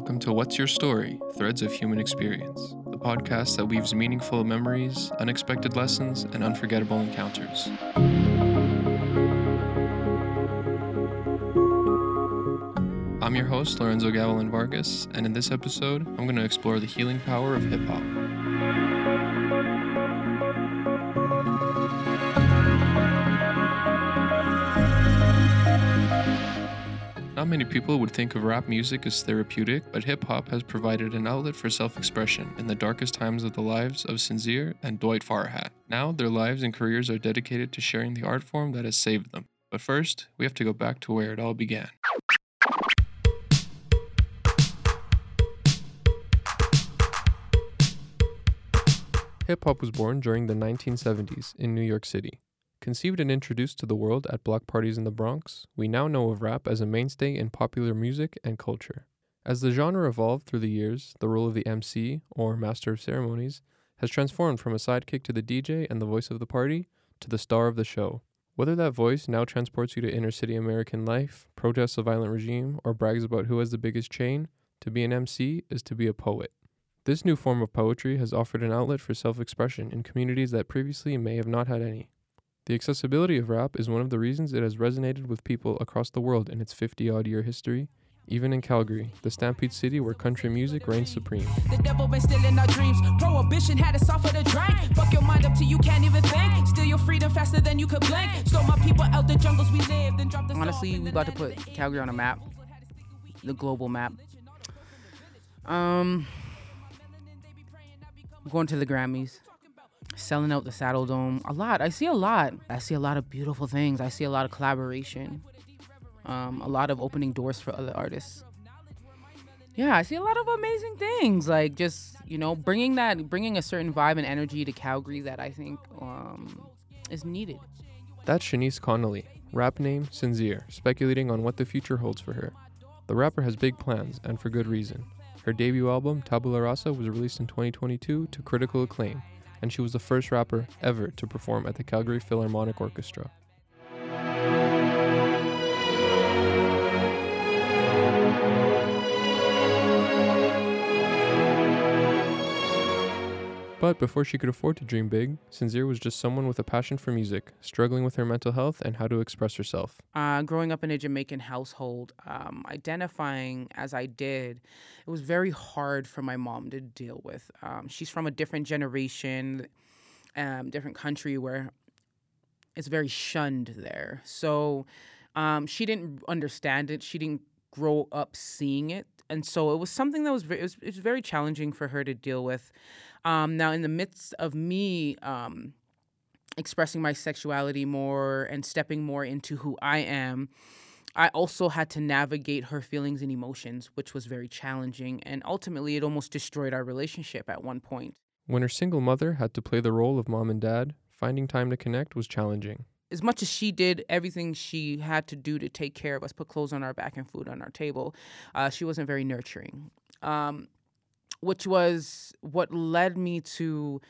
welcome to What's Your Story? Threads of Human Experience, the podcast that weaves meaningful memories, unexpected lessons, and unforgettable encounters. I'm your host, Lorenzo Gavilan Vargas, and in this episode, I'm going to explore the healing power of hip hop. Not many people would think of rap music as therapeutic, but hip hop has provided an outlet for self expression in the darkest times of the lives of Sinzere and Dwight Farahat. Now, their lives and careers are dedicated to sharing the art form that has saved them. But first, we have to go back to where it all began. Hip hop was born during the 1970s in New York City. Conceived and introduced to the world at block parties in the Bronx, we now know of rap as a mainstay in popular music and culture. As the genre evolved through the years, the role of the MC, or Master of Ceremonies, has transformed from a sidekick to the DJ and the voice of the party to the star of the show. Whether that voice now transports you to inner city American life, protests a violent regime, or brags about who has the biggest chain, to be an MC is to be a poet. This new form of poetry has offered an outlet for self expression in communities that previously may have not had any. The accessibility of rap is one of the reasons it has resonated with people across the world in its 50 odd year history, even in Calgary, the Stampede City where country music reigns supreme. The devil been stealing our dreams. Prohibition had us off of the drink. Fuck your mind up till you can't even think. Steal your freedom faster than you could blink. Stole my people out the jungles we lived. Then dropped us Honestly, we the about to put Calgary on a map, the global map. Um, going to the Grammys, selling out the Saddledome. A lot. I see a lot. I see a lot of beautiful things. I see a lot of collaboration. Um, a lot of opening doors for other artists. Yeah, I see a lot of amazing things. Like just you know, bringing that, bringing a certain vibe and energy to Calgary that I think um, is needed. That's Shanice Connolly, rap name Sinzere, speculating on what the future holds for her. The rapper has big plans, and for good reason. Her debut album, Tabula Rasa, was released in 2022 to critical acclaim, and she was the first rapper ever to perform at the Calgary Philharmonic Orchestra. But before she could afford to dream big, Sinzere was just someone with a passion for music, struggling with her mental health and how to express herself. uh, growing up in a Jamaican household, um, identifying as I did, it was very hard for my mom to deal with. Um, she's from a different generation, um, different country where it's very shunned there. So um, she didn't understand it. She didn't grow up seeing it. And so it was something that was, ve- it was, it was very challenging for her to deal with. Um, now, in the midst of me um, expressing my sexuality more and stepping more into who I am, I also had to navigate her feelings and emotions, which was very challenging. And ultimately, it almost destroyed our relationship at one point. When her single mother had to play the role of mom and dad, finding time to connect was challenging. As much as she did everything she had to do to take care of us, put clothes on our back and food on our table, uh, she wasn't very nurturing. Um, which was what led me to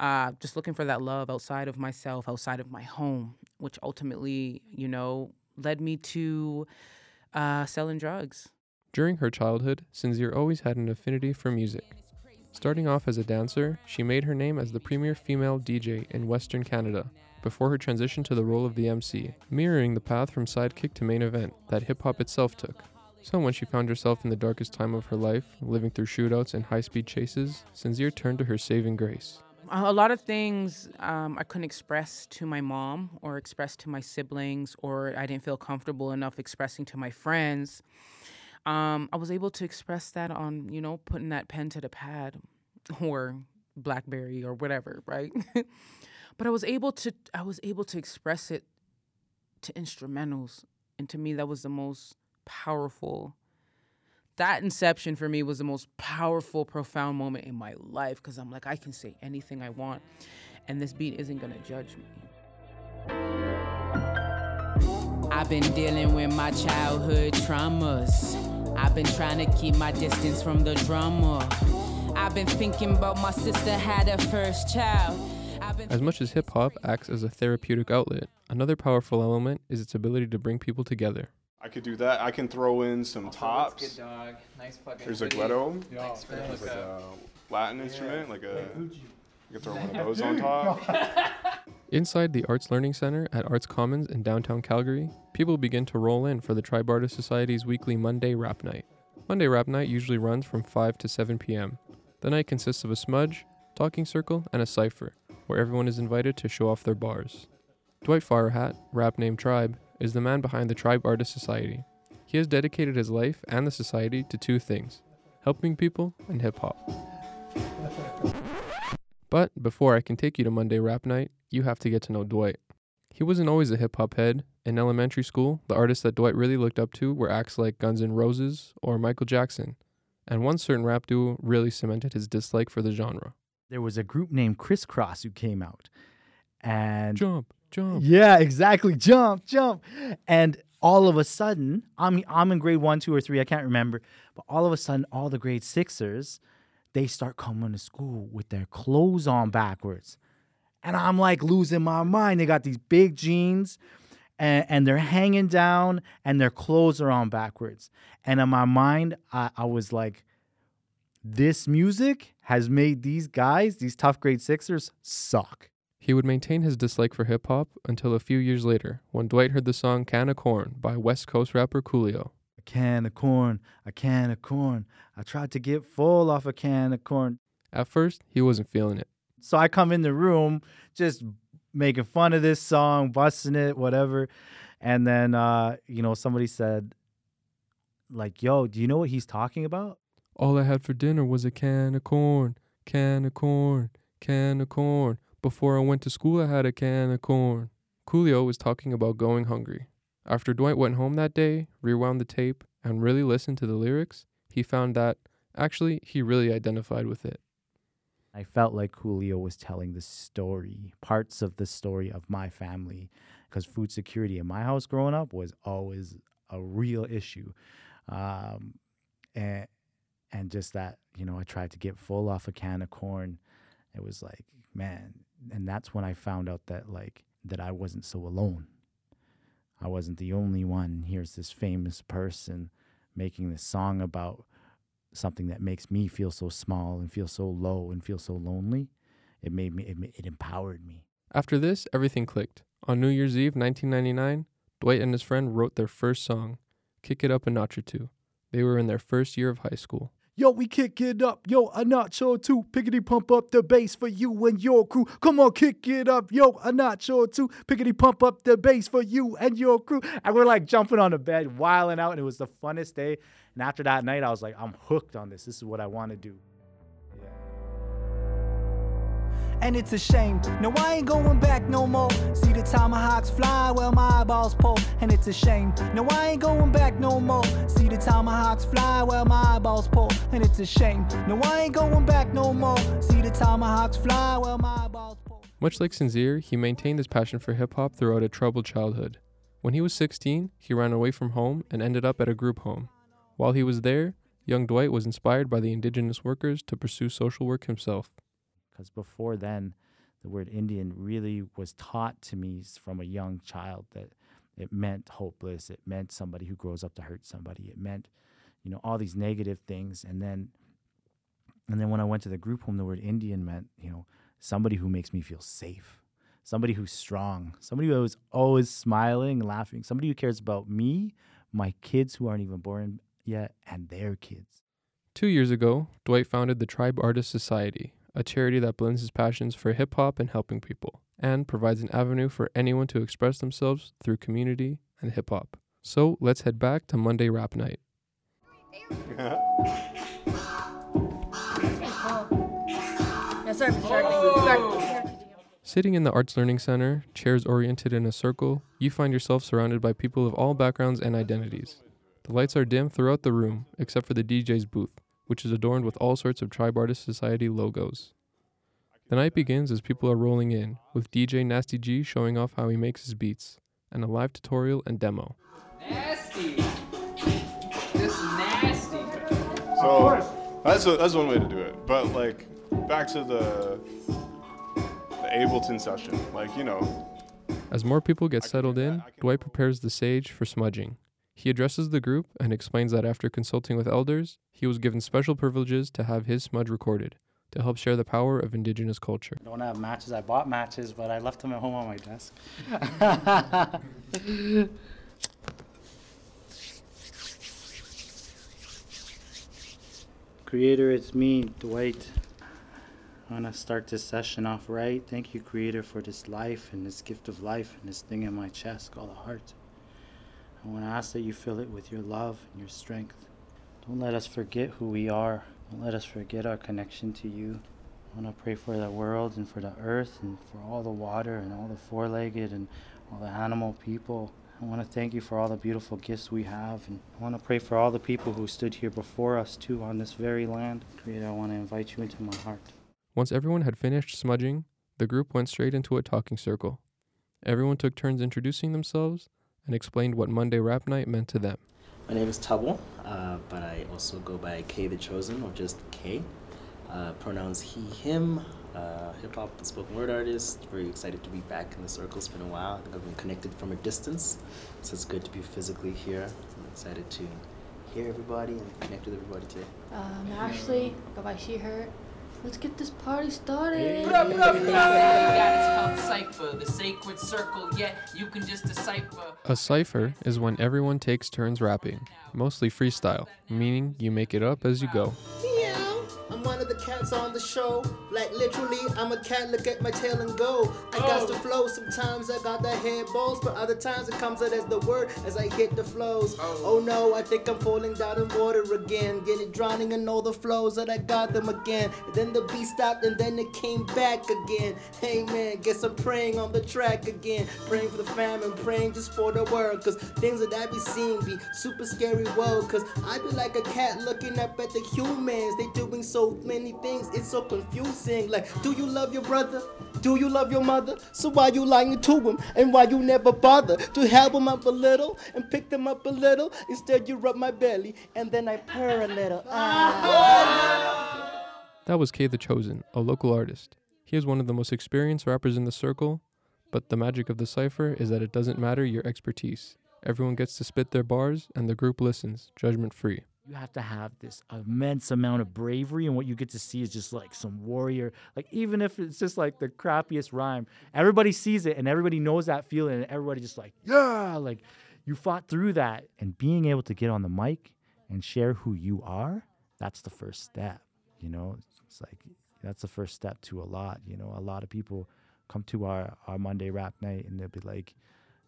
uh, just looking for that love outside of myself, outside of my home, which ultimately, you know, led me to uh, selling drugs. During her childhood, Sinzere always had an affinity for music. Starting off as a dancer, she made her name as the premier female DJ in Western Canada before her transition to the role of the MC, mirroring the path from sidekick to main event that hip hop itself took. So when she found herself in the darkest time of her life, living through shootouts and high speed chases, Sinzere turned to her saving grace. A a lot of things um, I couldn't express to my mom or express to my siblings, or I didn't feel comfortable enough expressing to my friends. Um, I was able to express that on, you know, putting that pen to the pad or Blackberry or whatever, right? but I was able to, I was able to express it to instrumentals, and to me, that was the most powerful. That inception for me was the most powerful, profound moment in my life because I'm like, I can say anything I want, and this beat isn't gonna judge me. I've been dealing with my childhood traumas. I've been trying to keep my distance from the drama. I've been thinking about my sister had her first child. I've been As much as hip hop acts as a therapeutic outlet, another powerful element is its ability to bring people together. I could do that. I can throw in some tops. dog. Nice fucking. There's a Gledo, there's like a Latin instrument, like a. You can throw one of those on top. Inside the Arts Learning Center at Arts Commons in downtown Calgary, people begin to roll in for the Tribe Artist Society's weekly Monday Rap Night. Monday Rap Night usually runs from 5 to 7 p.m. The night consists of a smudge, talking circle, and a cipher, where everyone is invited to show off their bars. Dwight Farahat, rap name Tribe, is the man behind the Tribe Artist Society. He has dedicated his life and the society to two things helping people and hip hop. But before I can take you to Monday Rap Night, you have to get to know Dwight. He wasn't always a hip hop head. In elementary school, the artists that Dwight really looked up to were acts like Guns N' Roses or Michael Jackson, and one certain rap duo really cemented his dislike for the genre. There was a group named Kris Kross who came out. And Jump, jump. Yeah, exactly. Jump, jump. And all of a sudden, I'm I'm in grade one, two, or three, I can't remember. But all of a sudden, all the grade sixers, they start coming to school with their clothes on backwards. And I'm like losing my mind. They got these big jeans and, and they're hanging down and their clothes are on backwards. And in my mind, I, I was like, this music has made these guys, these tough grade sixers, suck. He would maintain his dislike for hip hop until a few years later when Dwight heard the song Can of Corn by West Coast rapper Coolio. A can of corn, a can of corn. I tried to get full off a can of corn. At first, he wasn't feeling it. So I come in the room just making fun of this song, busting it, whatever. And then uh, you know, somebody said, like, yo, do you know what he's talking about? All I had for dinner was a can of corn, can of corn, can of corn. Before I went to school, I had a can of corn. Coolio was talking about going hungry. After Dwight went home that day, rewound the tape, and really listened to the lyrics, he found that actually he really identified with it. I felt like Coolio was telling the story, parts of the story of my family, because food security in my house growing up was always a real issue. Um, and, and just that, you know, I tried to get full off a can of corn. It was like, man, and that's when I found out that, like, that I wasn't so alone. I wasn't the only one. Here's this famous person making this song about something that makes me feel so small and feel so low and feel so lonely. It made me, it, it empowered me. After this, everything clicked. On New Year's Eve 1999, Dwight and his friend wrote their first song, Kick It Up a Notch or Two. They were in their first year of high school. Yo, we kick it up. Yo, a nacho too. Pickety pump up the bass for you and your crew. Come on, kick it up. Yo, a nacho too. Pickety pump up the bass for you and your crew. And we're like jumping on the bed, wiling out, and it was the funnest day. And after that night, I was like, I'm hooked on this. This is what I want to do. And it's a shame. No, I ain't going back no more. See the tomahawks fly while my eyeballs pull, and it's a shame. No, I ain't going back no more. See the tomahawks fly while my eyeballs pull, and it's a shame. No, I ain't going back no more. See the tomahawks fly while my eyeballs pull. Much like Sinzere, he maintained his passion for hip hop throughout a troubled childhood. When he was 16, he ran away from home and ended up at a group home. While he was there, young Dwight was inspired by the indigenous workers to pursue social work himself. Because before then the word indian really was taught to me from a young child that it meant hopeless it meant somebody who grows up to hurt somebody it meant you know all these negative things. And then and then when i went to the group home the word indian meant you know somebody who makes me feel safe somebody who's strong somebody who is always smiling laughing somebody who cares about me my kids who aren't even born yet and their kids. Two years ago, Dwight founded the Tribe Artist Society, a charity that blends his passions for hip hop and helping people, and provides an avenue for anyone to express themselves through community and hip hop. So let's head back to Monday Rap Night. Yeah, sorry for distracting. Sitting in the Arts Learning Center, chairs oriented in a circle, you find yourself surrounded by people of all backgrounds and identities. The lights are dim throughout the room, except for the DJ's booth, which is adorned with all sorts of Tribe Artist Society logos. The night begins as people are rolling in, with DJ Nasty G showing off how he makes his beats, and a live tutorial and demo. Nasty. Just nasty. So that's a, that's one way to do it. But like back to the the Ableton session, like you know, As more people get settled in, Dwight prepares the sage for smudging. He addresses the group and explains that after consulting with elders, he was given special privileges to have his smudge recorded to help share the power of indigenous culture. I Don't have matches. I bought matches, but I left them at home on my desk. Creator, it's me, Dwight. I want to start this session off right. Thank you, Creator, for this life and this gift of life and this thing in my chest called a heart. I want to ask that you fill it with your love and your strength. Don't let us forget who we are. Don't let us forget our connection to you. I want to pray for the world and for the earth and for all the water and all the four legged and all the animal people. I want to thank you for all the beautiful gifts we have. And I want to pray for all the people who stood here before us, too, on this very land. Creator, I want to invite you into my heart. Once everyone had finished smudging, the group went straight into a talking circle. Everyone took turns introducing themselves and explained what Monday Rap Night meant to them. My name is Tabo, uh, but I also go by K the Chosen or just K. Uh, pronouns he, him, uh, hip hop and spoken word artist. Very excited to be back in the circle. It's been a while. I think I've been connected from a distance, so it's good to be physically here. I'm excited to hear everybody and connect with everybody today. Um, Ashley, go by she, her. Let's get this party started. What up, what up, what called Cypher, the sacred circle, yet you can just decipher. A cipher is when everyone takes turns rapping, mostly freestyle, meaning you make it up as you go. Meow. I'm one of the cats on the show. Like literally, I'm a cat. Look at my tail and go. I got oh. the flow. Sometimes I got the head balls, but other times it comes out as the word as I hit the flows. Oh. oh, no, I think I'm falling down in water again. Getting drowning in all the flows that I got them again. And then the beat stopped and then it came back again. Hey man, guess I'm praying on the track again. Praying for the famine, praying just for the world. Cause things that I be seeing be super scary world. Cause I be like a cat looking up at the humans. They doing so many things, it's so confusing. Like, do you love your brother? Do you love your mother? So why you lying to him? And why you never bother to help him up a little and pick them up a little? Instead you rub my belly and then I purr a little. Ah. That was K the Chosen, a local artist. He is one of the most experienced rappers in the circle, but the magic of the cipher is that it doesn't matter your expertise. Everyone gets to spit their bars, and the group listens, judgment free. You have to have this immense amount of bravery, and what you get to see is just like some warrior. Like, even if it's just like the crappiest rhyme, everybody sees it and everybody knows that feeling, and everybody just like, yeah, like you fought through that. And being able to get on the mic and share who you are, that's the first step. You know, it's like that's the first step to a lot. You know, a lot of people come to our, our Monday rap night and they'll be like,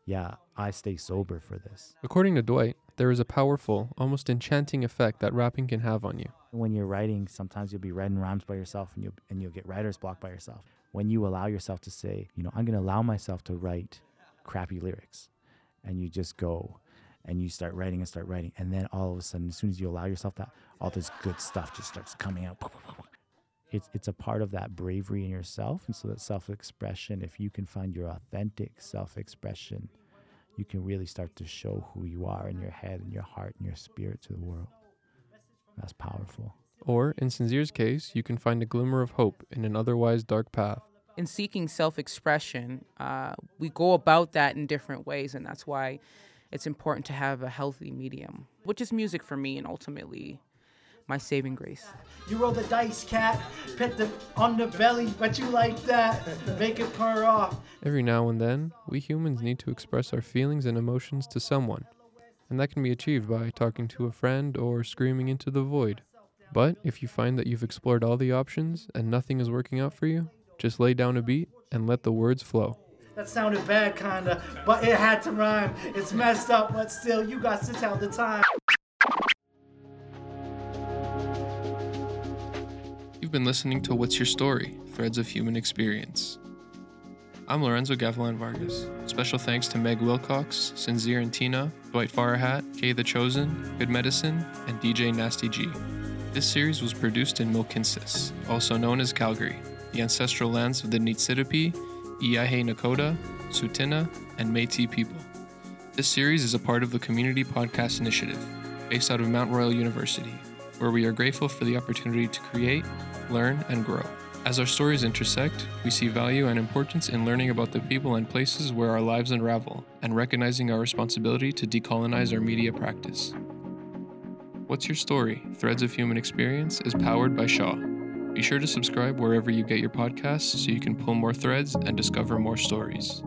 yeah, I stay sober for this. According to Dwight, there is a powerful, almost enchanting effect that rapping can have on you. When you're writing, sometimes you'll be writing rhymes by yourself and you'll, and you'll get writer's block by yourself. When you allow yourself to say, you know, I'm going to allow myself to write crappy lyrics, and you just go and you start writing and start writing, and then all of a sudden, as soon as you allow yourself that, all this good stuff just starts coming out. It's, it's a part of that bravery in yourself. And so that self expression, if you can find your authentic self expression, you can really start to show who you are in your head and your heart and your spirit to the world. That's powerful. Or, in Sinzere's case, you can find a glimmer of hope in an otherwise dark path. in seeking self expression, uh, we go about that in different ways, and that's why it's important to have a healthy medium, which is music for me, and ultimately my saving grace. You roll the dice, cat. Pet the on the belly, but you like that. Make it purr off. Every now and then, we humans need to express our feelings and emotions to someone, and that can be achieved by talking to a friend or screaming into the void. But if you find that you've explored all the options and nothing is working out for you, just lay down a beat and let the words flow. That sounded bad, kinda, but it had to rhyme. It's messed up, but still, you got to tell the time. You've been listening to What's Your Story? Threads of Human Experience. I'm Lorenzo Gavilan Vargas. Special thanks to Meg Wilcox, Sinzere and Tina, Dwight Farahat, K the Chosen, Good Medicine, and DJ Nasty G. This series was produced in Mohkinstsis, also known as Calgary, the ancestral lands of the Niitsitapi, Iahe Nakota, Tsuut'ina, and Métis people. This series is a part of the Community Podcast Initiative, based out of Mount Royal University, where we are grateful for the opportunity to create, learn, and grow. As our stories intersect, we see value and importance in learning about the people and places where our lives unravel, and recognizing our responsibility to decolonize our media practice. What's Your Story? Threads of Human Experience is powered by Shaw. Be sure to subscribe wherever you get your podcasts so you can pull more threads and discover more stories.